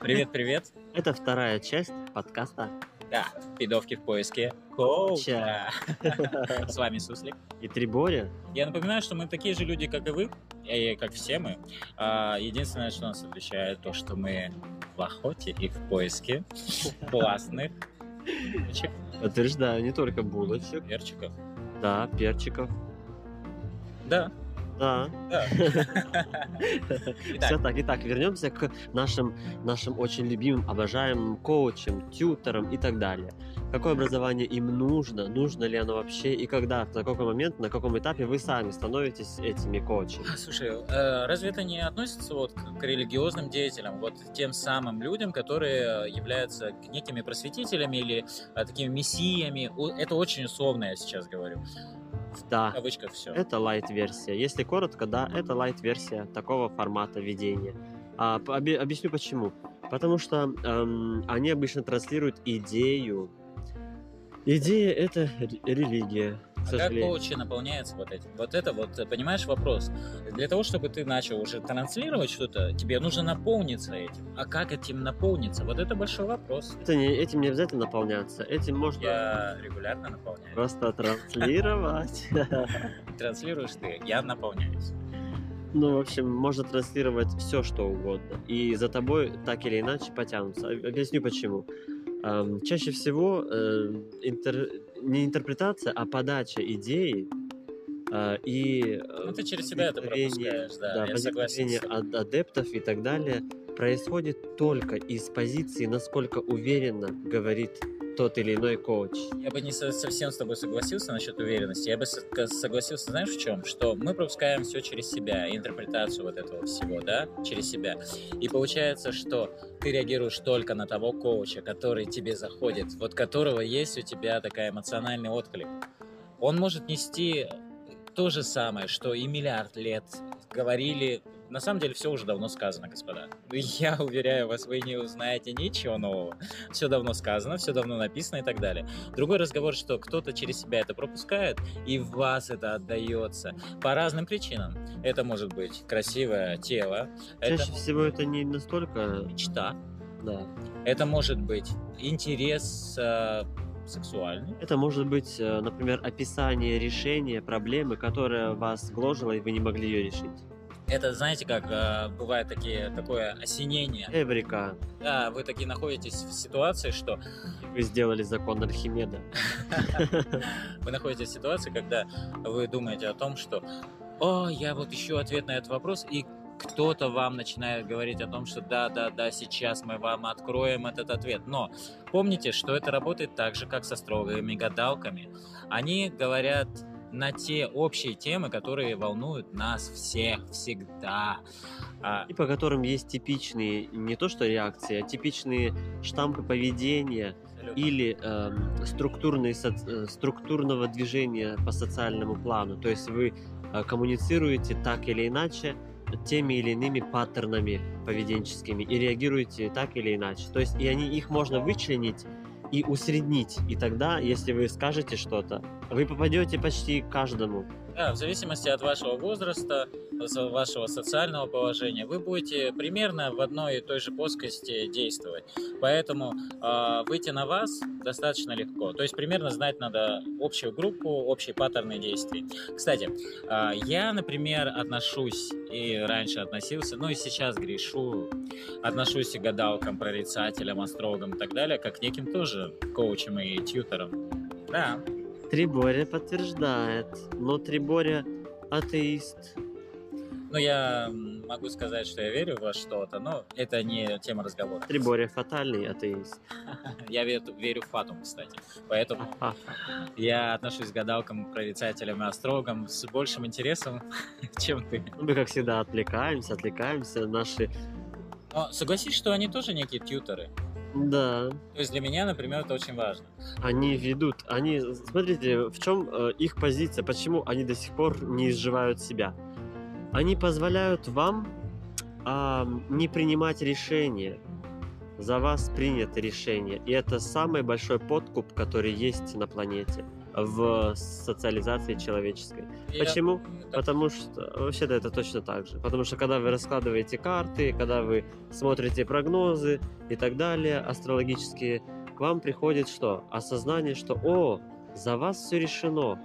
Привет, привет. Это вторая часть подкаста Да, пидовки в поиске коуча. С вами Суслик. и Триборя. Я напоминаю, что мы такие же люди, как и вы, и как все мы. А, Единственное, что нас отличает, то, что мы в охоте и в поиске классных булочек, Подтверждаю, не только булочек, перчиков. да, перчиков, Да, да. Все так. Итак, вернемся к нашим, нашим очень любимым, обожаемым коучам, тьютерам и так далее. Какое образование им нужно, нужно ли оно вообще, и когда, на какой момент, на каком этапе вы сами становитесь этими коучами. Слушай, э, разве это не относится вот к религиозным деятелям, вот тем самым людям, которые являются некими просветителями или э, такими мессиями? Это очень условно я сейчас говорю. Да, кавычках все. это лайт-версия. Если коротко, да, это лайт-версия такого формата ведения. А, обе- объясню почему. Потому что эм, они обычно транслируют идею. Идея — это ре- религия, А как коучи наполняются вот этим? Вот это вот, э, понимаешь, вопрос. Для того, чтобы ты начал уже транслировать что-то, тебе нужно наполниться этим. А как этим наполниться? Вот это большой вопрос. Это не, этим не обязательно наполняться. Этим можно Я регулярно наполняюсь. просто транслировать. Транслируешь ты, я наполняюсь. Ну, в общем, можно транслировать все, что угодно. И за тобой так или иначе потянутся. Об- Объясню почему. Эм, Чаще всего э, интер- не интерпретация, а подача идеи э, и э, Ну, ты через себя это пропускаешь, да, да, я согласен. ад- адептов и так далее происходит только из позиции, насколько уверенно говорит тот или иной коуч. Я бы не со- совсем с тобой согласился насчет уверенности. Я бы со- согласился, знаешь, в чем? Что мы пропускаем все через себя, интерпретацию вот этого всего, да, через себя. И получается, что ты реагируешь только на того коуча, который тебе заходит, вот которого есть у тебя такая эмоциональный отклик. Он может нести то же самое, что и миллиард лет говорили. На самом деле все уже давно сказано, господа. Я уверяю вас, вы не узнаете ничего нового. Все давно сказано, все давно написано и так далее. Другой разговор, что кто-то через себя это пропускает, и в вас это отдается по разным причинам. Это может быть красивое тело, это Чаще всего это не настолько... мечта, Да. это может быть интерес э, сексуальный. Это может быть, э, например, описание решения проблемы, которая вас гложила, и вы не могли ее решить. Это, знаете, как э, бывает такие, такое осенение. Эврика. Да, вы такие находитесь в ситуации, что Вы сделали закон Архимеда. вы находитесь в ситуации, когда вы думаете о том, что «О, я вот ищу ответ на этот вопрос», и кто-то вам начинает говорить о том, что да, да, да, сейчас мы вам откроем этот ответ. Но помните, что это работает так же, как со строгими гадалками. Они говорят на те общие темы, которые волнуют нас всех всегда. А, И по которым есть типичные, не то что реакции, а типичные штампы поведения или эм, структурные, соц- э, структурного движения по социальному плану. То есть вы э, коммуницируете так или иначе теми или иными паттернами поведенческими и реагируете так или иначе. То есть и они, их можно вычленить и усреднить. И тогда, если вы скажете что-то, вы попадете почти каждому. Да, в зависимости от вашего возраста, вашего социального положения, вы будете примерно в одной и той же плоскости действовать. Поэтому э, выйти на вас достаточно легко. То есть примерно знать надо общую группу, общие паттерны действий. Кстати, э, я, например, отношусь и раньше относился, ну и сейчас грешу, отношусь и гадалкам, прорицателям, астрологам и так далее, как неким тоже коучам и тьютерам. Да, Триборя подтверждает, но Триборя атеист. Ну, я могу сказать, что я верю во что-то, но это не тема разговора. Триборя фатальный атеист. Я верю, верю в фатум, кстати. Поэтому Ха-ха. я отношусь к гадалкам, прорицателям и астрологам с большим интересом, чем ты. Ну, Мы, как всегда, отвлекаемся, отвлекаемся. Наши... Но согласись, что они тоже некие тьютеры. Да, То есть для меня, например, это очень важно. они ведут, они, смотрите, в чем э, их позиция, почему они до сих пор не изживают себя. Они позволяют вам а, не принимать решения. За вас принято решение. И это самый большой подкуп, который есть на планете. В социализации человеческой. Я- Почему? так, Потому что вообще-то это точно так же. Потому что когда вы раскладываете карты, когда вы смотрите прогнозы и так далее, астрологические, к вам приходит что? Осознание, что о, за вас все решено.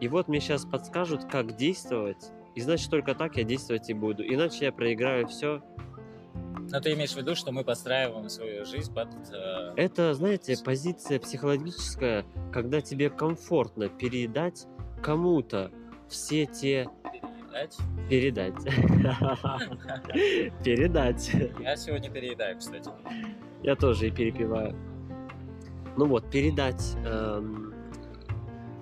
И вот мне сейчас подскажут, как действовать. И значит, только так я действовать и буду. Иначе я проиграю все. Но ты имеешь в виду, что мы подстраиваем свою жизнь под... э, Это, знаете, позиция психологическая, когда тебе комфортно передать кому-то все те переедать. передать. Передать. Я сегодня переедаю, кстати. Я тоже и перепиваю. Ну вот, передать эм,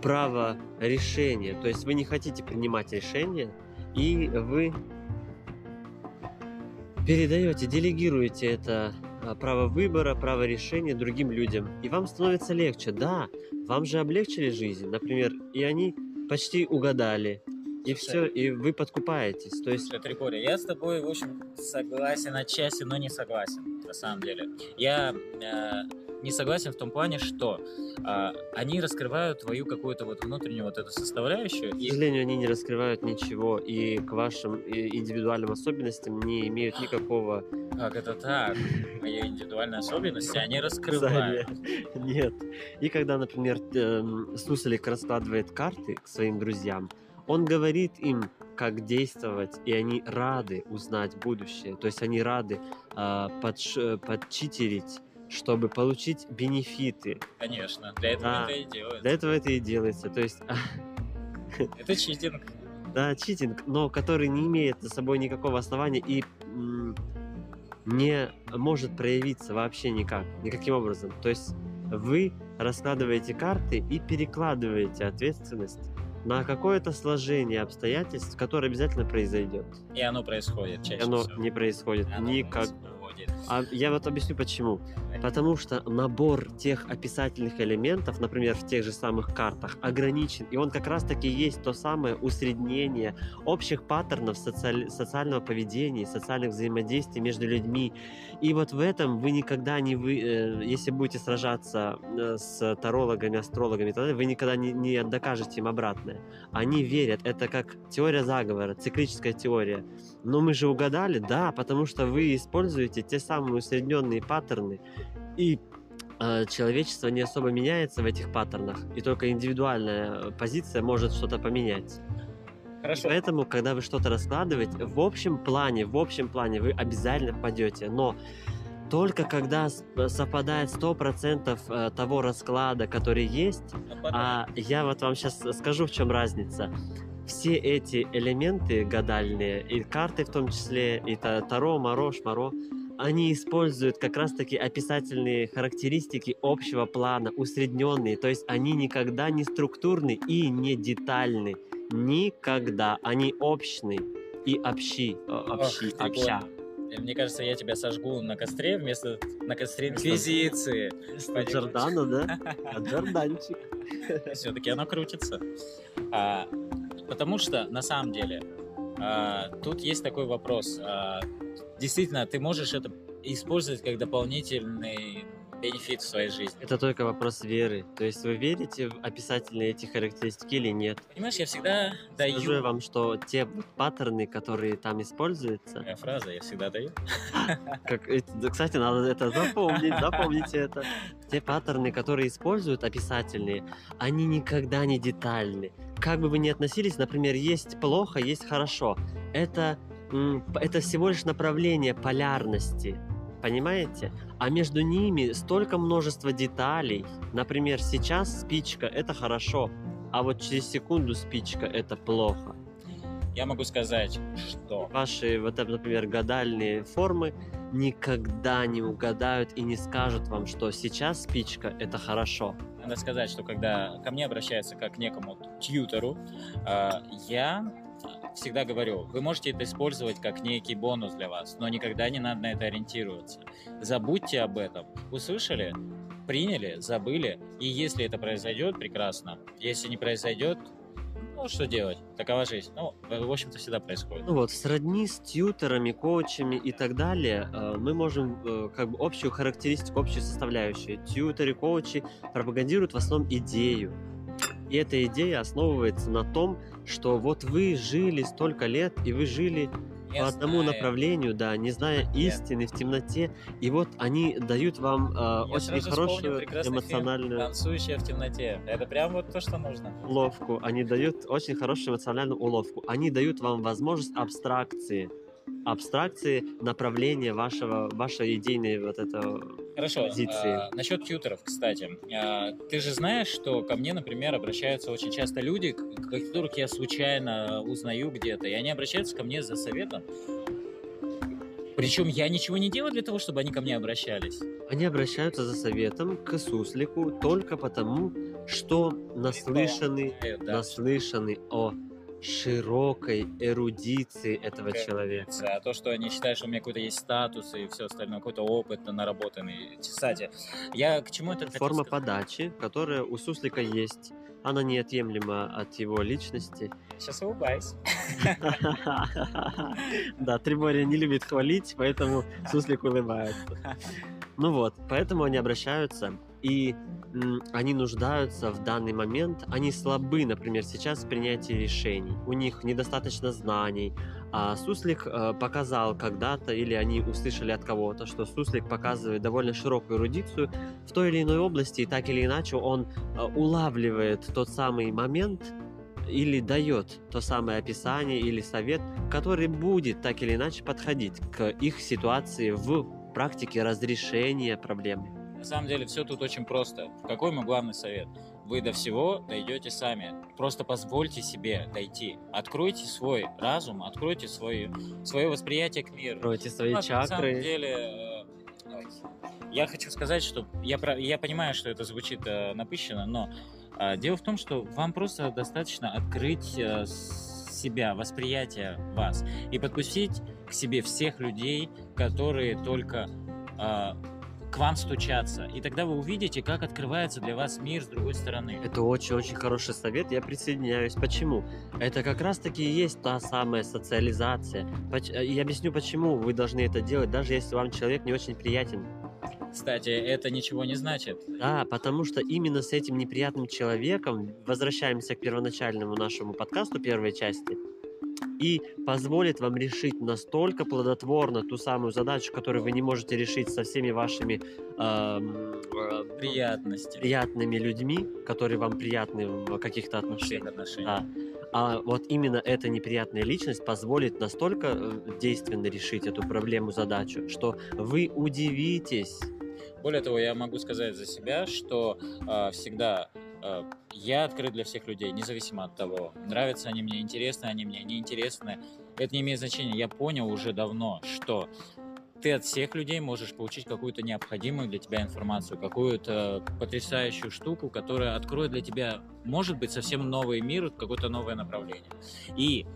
право решения. То есть вы не хотите принимать решения, и вы передаете, делегируете это а, право выбора, право решения другим людям. И вам становится легче. Да, вам же облегчили жизнь, например, и они почти угадали. И все, и вы подкупаетесь. То есть Трипори, я с тобой, в общем, согласен отчасти, но не согласен, на самом деле. Я э, не согласен в том плане, что э, они раскрывают твою какую-то вот внутреннюю вот эту составляющую, К и сожалению, они не раскрывают ничего и к вашим индивидуальным особенностям не имеют никакого... как это так, мои индивидуальные особенности, они раскрывают. Нет. И когда, например, эм, Суслик раскладывает карты к своим друзьям, он говорит им, как действовать, и они рады узнать будущее. То есть они рады а, подш- э, подчитерить, чтобы получить бенефиты. Конечно, для этого Да. это и делают. Для этого это и делается. То есть Это читинг. Да, читинг, но который не имеет за собой никакого основания и не может проявиться вообще никак, никаким образом. То есть вы раскладываете карты и перекладываете ответственность на какое-то сложение обстоятельств, которое обязательно произойдет. И оно происходит И чаще оно всего. не происходит Оно никак. Происходит. А я вот объясню почему. Потому что набор тех описательных элементов, например, в тех же самых картах, ограничен. И он как раз-таки есть то самое усреднение общих паттернов социаль- социального поведения, социальных взаимодействий между людьми. И вот в этом вы никогда не вы, э, если будете сражаться э, с тарологами, астрологами, далее, вы никогда не, не докажете им обратное. Они верят. Это как теория заговора, циклическая теория. Но мы же угадали, да, потому что вы используете те самые усредненные паттерны, и э, человечество не особо меняется в этих паттернах, и только индивидуальная э, позиция может что-то поменять. Хорошо. Поэтому, когда вы что-то раскладываете, в общем плане, в общем плане вы обязательно попадете, но только когда с- совпадает 100% э, того расклада, который есть, а я вот вам сейчас скажу, в чем разница. Все эти элементы гадальные, и карты в том числе, и та- Таро, Маро, Шмаро, они используют как раз-таки описательные характеристики общего плана, усредненные, то есть они никогда не структурны и не детальны. Никогда. Они общны и общи. э, Ох, общи, ты обща. Э, Мне кажется, я тебя сожгу на костре вместо на костре инквизиции. Вместо Джордана, да? А Джорданчик. Все-таки оно крутится. А, потому что, на самом деле, а, тут есть такой вопрос. А, действительно, ты можешь это использовать как дополнительный бенефит в своей жизни. Это только вопрос веры. То есть вы верите в описательные эти характеристики или нет? Понимаешь, я всегда Скажу даю... вам, что те паттерны, которые там используются, Моя фраза, я всегда даю. как, кстати, надо это запомнить, запомните это. Те паттерны, которые используют описательные, они никогда не детальны. Как бы вы ни относились, например, есть плохо, есть хорошо. Это, это всего лишь направление полярности. Понимаете? А между ними столько множества деталей. Например, сейчас спичка это хорошо, а вот через секунду спичка это плохо. Я могу сказать, что... Ваши, вот, например, гадальные формы никогда не угадают и не скажут вам, что сейчас спичка это хорошо. Надо сказать, что когда ко мне обращаются как к некому тьютору, а, я всегда говорю, вы можете это использовать как некий бонус для вас, но никогда не надо на это ориентироваться. Забудьте об этом. Услышали? Приняли, забыли. И если это произойдет, прекрасно. Если не произойдет, ну что делать? Такова жизнь. Ну, в общем-то, всегда происходит. Ну вот, сродни с тьютерами, коучами и так далее, э, мы можем э, как бы общую характеристику, общую составляющую. Тьютеры, коучи пропагандируют в основном идею. И эта идея основывается на том, что вот вы жили столько лет, и вы жили Не по одному знаю. направлению, да, не зная Нет. истины в темноте, и вот они дают вам э, Я очень хорошую прекрасный фильм эмоциональную «Танцующая в темноте». Это прям вот то, что нужно. уловку, они дают очень хорошую эмоциональную уловку. Они дают вам возможность абстракции, абстракции направления вашего, вашей идейной вот этого Хорошо. позиции. а, насчет тьютеров, кстати. А, ты же знаешь, что ко мне, например, обращаются очень часто люди, которых я случайно узнаю где-то, и они обращаются ко мне за советом. Причем я ничего не делаю для того, чтобы они ко мне обращались. Они обращаются за советом к суслику только потому, что наслышаны, да. наслышаны о широкой эрудиции этого Как человека. А то, что они считают, что у меня какой-то есть статус и все остальное, какой-то опыт наработанный. Кстати, я к чему это Форма подачи, которая у суслика есть, она неотъемлема от его личности. Сейчас улыбаюсь. Да, Трибория не любит хвалить, поэтому суслик улыбается. Ну вот, поэтому они обращаются, и они нуждаются в данный момент, они слабы, например, сейчас в принятии решений, у них недостаточно знаний, а суслик э, показал когда-то, или они услышали от кого-то, что суслик показывает довольно широкую эрудицию в той или иной области, и так или иначе он э, улавливает тот самый момент, или дает то самое описание или совет, который будет так или иначе подходить к их ситуации в практике разрешения проблемы. На самом деле все тут очень просто. Какой мой главный совет? Вы до всего дойдете сами. Просто позвольте себе дойти. Откройте свой разум, откройте свой, свое восприятие к миру. Откройте свои Ну, На самом чакры. деле, э, я хочу сказать, что я, про- я понимаю, что это звучит э, напыщенно, но э, дело в том, что вам просто достаточно открыть э, себя, восприятие вас и подпустить к себе всех людей, которые только э, к вам стучатся. И тогда вы увидите, как открывается для вас мир с другой стороны. Это очень-очень хороший совет, я присоединяюсь. Почему? Это как раз-таки и есть та самая социализация. Э, Я объясню, почему вы должны это делать, даже если вам человек не очень приятен. Кстати, это ничего не значит. Да, потому что именно с этим неприятным человеком возвращаемся к первоначальному нашему подкасту первой части и позволит вам решить настолько плодотворно ту самую задачу, которую вы не можете решить со всеми вашими эм, э, Приятности. приятными людьми, которые вам приятны в каких-то отношениях. Да. А вот именно эта неприятная личность позволит настолько э, действенно решить эту проблему, задачу, что вы удивитесь. Более того, я могу сказать за себя, что э, всегда я открыт для всех людей, независимо от того, нравятся они мне, интересны они мне, неинтересны. Это не имеет значения. Я понял уже давно, что ты от всех людей можешь получить какую-то необходимую для тебя информацию, какую-то потрясающую штуку, которая откроет для тебя, может быть, совсем новый мир, какое-то новое направление. И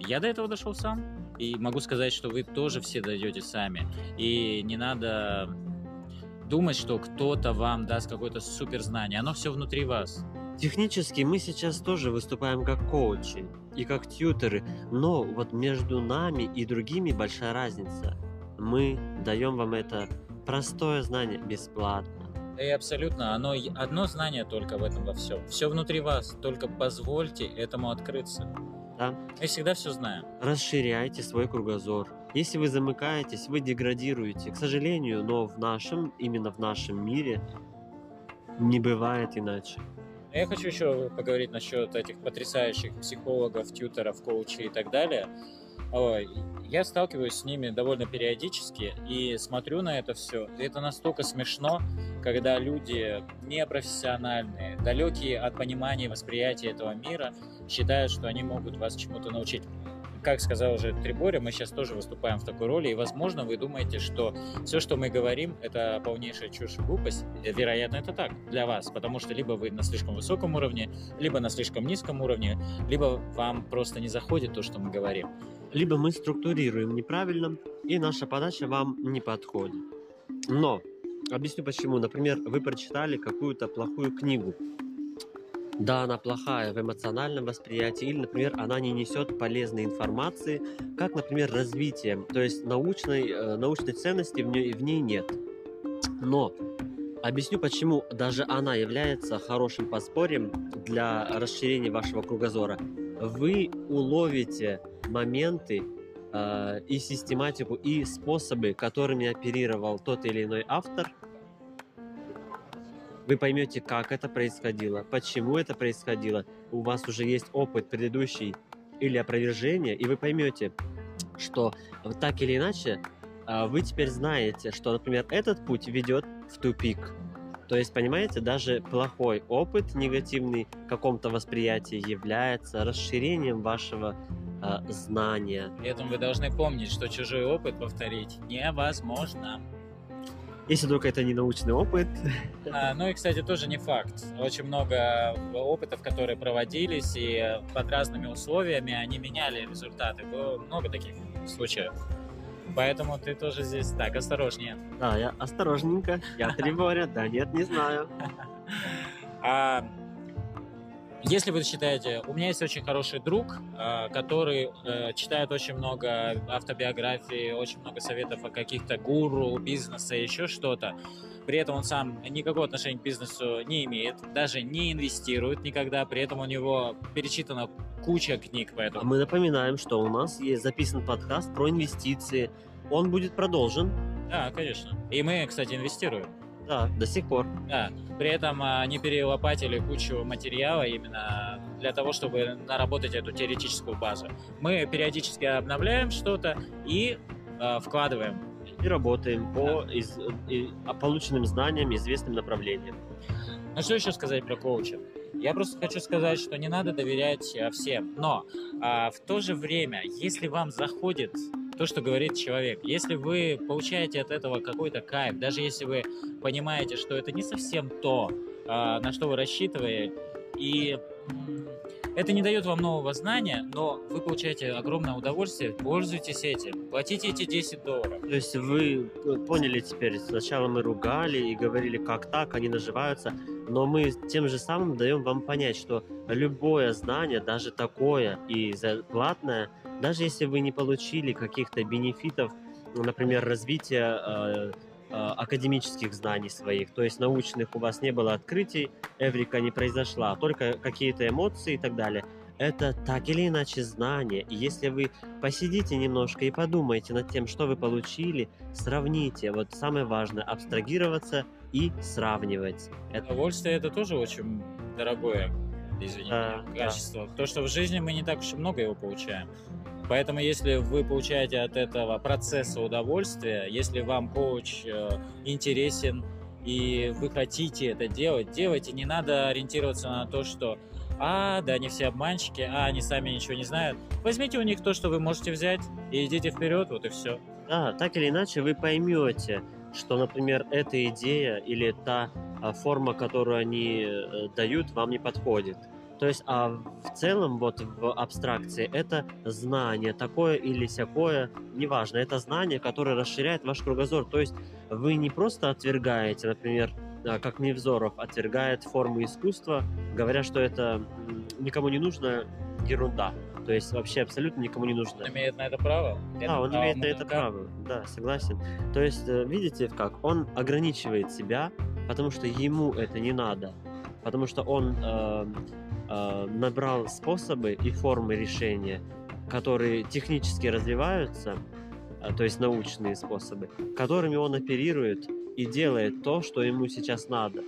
я до этого дошел сам, и могу сказать, что вы тоже все дойдете сами. И не надо думать, что кто-то вам даст какое-то супер знание. Оно все внутри вас. Технически мы сейчас тоже выступаем как коучи и как тьютеры, но вот между нами и другими большая разница. Мы даем вам это простое знание бесплатно. И абсолютно, оно одно знание только в этом во всем. Все внутри вас. Только позвольте этому открыться. Да? Мы всегда все знаем. Расширяйте свой кругозор. Если вы замыкаетесь, вы деградируете. К сожалению, но в нашем, именно в нашем мире не бывает иначе. Я хочу еще поговорить насчет этих потрясающих психологов, тьютеров, коучей и так далее. Я сталкиваюсь с ними довольно периодически и смотрю на это все. Это настолько смешно, когда люди непрофессиональные, далекие от понимания и восприятия этого мира, считают, что они могут вас чему-то научить. Как сказал уже Триборя, мы сейчас тоже выступаем в такой роли, и, возможно, вы думаете, что все, что мы говорим, это полнейшая чушь и глупость. Э, Вероятно, это так для вас, потому что либо вы на слишком высоком уровне, либо на слишком низком уровне, либо вам просто не заходит то, что мы говорим. Либо мы структурируем неправильно, и наша подача вам не подходит. Но, объясню почему. Например, вы прочитали какую-то плохую книгу. Да, она плохая в эмоциональном восприятии, или, например, она не несет полезной информации, как, например, развитие, то есть научной, э, научной ценности в ней, в ней нет. Но Объясню, почему даже она является хорошим подспорьем для расширения вашего кругозора. Вы уловите моменты э, и систематику, и способы, которыми оперировал тот или иной автор. Вы поймете, как это происходило, почему это происходило. У вас уже есть опыт предыдущий или опровержение, и вы поймете, что так или иначе а, вы теперь знаете, что, например, этот путь ведет в тупик. То есть, понимаете, даже плохой опыт негативный в каком-то восприятии является расширением вашего э, знания. При этом вы должны помнить, что чужой опыт повторить невозможно. Если только это не научный опыт. А, ну и, кстати, тоже не факт. Очень много опытов, которые проводились, и под разными условиями они меняли результаты. Было много таких случаев. Поэтому ты тоже здесь так, осторожнее. Да, я осторожненько. Я Триборя, да нет, не знаю. А, если вы считаете, у меня есть очень хороший друг, а, который э, читает очень много автобиографий, очень много советов о каких-то гуру, бизнеса, еще что-то. При этом он сам никакого отношения к бизнесу не имеет, даже не инвестирует никогда, при этом у него перечитана куча книг по этому. А мы напоминаем, что у нас есть записан подкаст про инвестиции. Он будет продолжен. Да, конечно. И мы, кстати, инвестируем. Да, до сих пор. Да. При этом а, не перелопатили кучу материала именно для того, чтобы наработать эту теоретическую базу. Мы периодически обновляем что-то и э, вкладываем. И работаем по из, и, полученным знаниям, известным направлениям. Ну что еще сказать про коучинг? Я просто хочу сказать, что не надо доверять а, всем. Но а, в то же время, если вам заходит то, что говорит человек, если вы получаете от этого какой-то кайф, даже если вы понимаете, что это не совсем то, а, на что вы рассчитываете, и это не дает вам нового знания, но вы получаете огромное удовольствие, пользуйтесь этим, платите эти 10 долларов. То есть вы э, поняли теперь, сначала мы ругали и говорили, как так, они наживаются, но мы тем же самым даем вам понять, что любое знание, даже такое и платное, даже если вы не получили каких-то бенефитов, например, развития э, э, академических знаний своих, то есть научных у вас не было открытий, эврика не произошла, только какие-то эмоции и так далее. Это так или иначе знание. И если вы посидите немножко и подумаете над тем, что вы получили, сравните. Вот самое важное, абстрагироваться и сравнивать. Это... Удовольствие это тоже очень дорогое, извините, да, качество. Да. То, что в жизни мы не так уж и много его получаем. Поэтому, если вы получаете от этого процесса удовольствие, если вам коуч э, интересен и вы хотите это делать, делайте. Не надо ориентироваться на то, что а, да, они все обманщики, а, они сами ничего не знают. Возьмите у них то, что вы можете взять, и идите вперед, вот и все. Да, так или иначе вы поймете, что, например, эта идея или та а, форма, которую они э, дают, вам не подходит. То есть, а в целом, вот в абстракции, это знание, такое или всякое, неважно, это знание, которое расширяет ваш кругозор. То есть, вы не просто отвергаете, например, а, как Невзоров отвергает формы искусства, говоря, что это никому не нужно ерунда. То есть вообще абсолютно никому не нужно. Он имеет на это право? Да, он имеет на это право. Да, согласен. То есть, э, видите, как он ограничивает себя, потому что ему это не надо. Потому что он э, набрал способы и формы решения, которые технически развиваются, э, то есть научные способы, которыми он оперирует и делает то, что ему сейчас надо.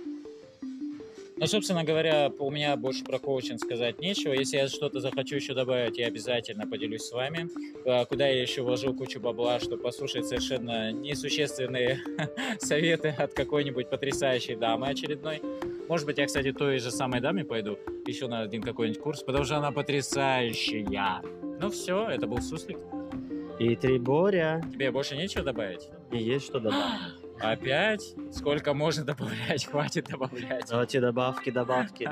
Ну, собственно говоря, у меня больше про коучинг сказать нечего. Если я что-то захочу еще добавить, я обязательно поделюсь с вами. А, куда я еще вложу кучу бабла, чтобы послушать совершенно несущественные советы от какой-нибудь потрясающей дамы очередной. Может быть, я, кстати, той же самой даме пойду еще на один какой-нибудь курс, потому что она потрясающая. Ну все, это был Суслик. И Триборя. Тебе больше нечего добавить? И есть что добавить. Опять? Сколько можно добавлять? Хватит добавлять. Давайте добавки, добавки.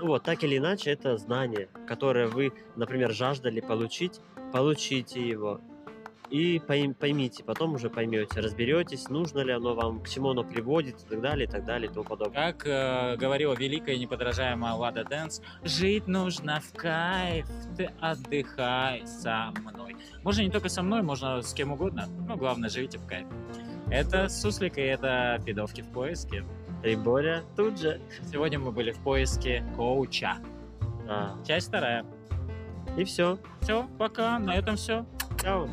Ну вот, так или иначе, это знание, которое вы, например, жаждали получить. Получите его. И поймите, потом уже поймете, разберетесь, нужно ли оно вам, к чему оно приводит и так далее, и так далее, и тому подобное. Как э, говорила великая и неподражаемая Лада Дэнс, жить нужно в кайф, ты отдыхай со мной. Можно не только со мной, можно с кем угодно, но главное, живите в кайф. Это Суслик и это Пидовки в поиске. И Боря тут же. Сегодня мы были в поиске коуча. А, Часть вторая. и все. Все, пока, на этом все. Чао.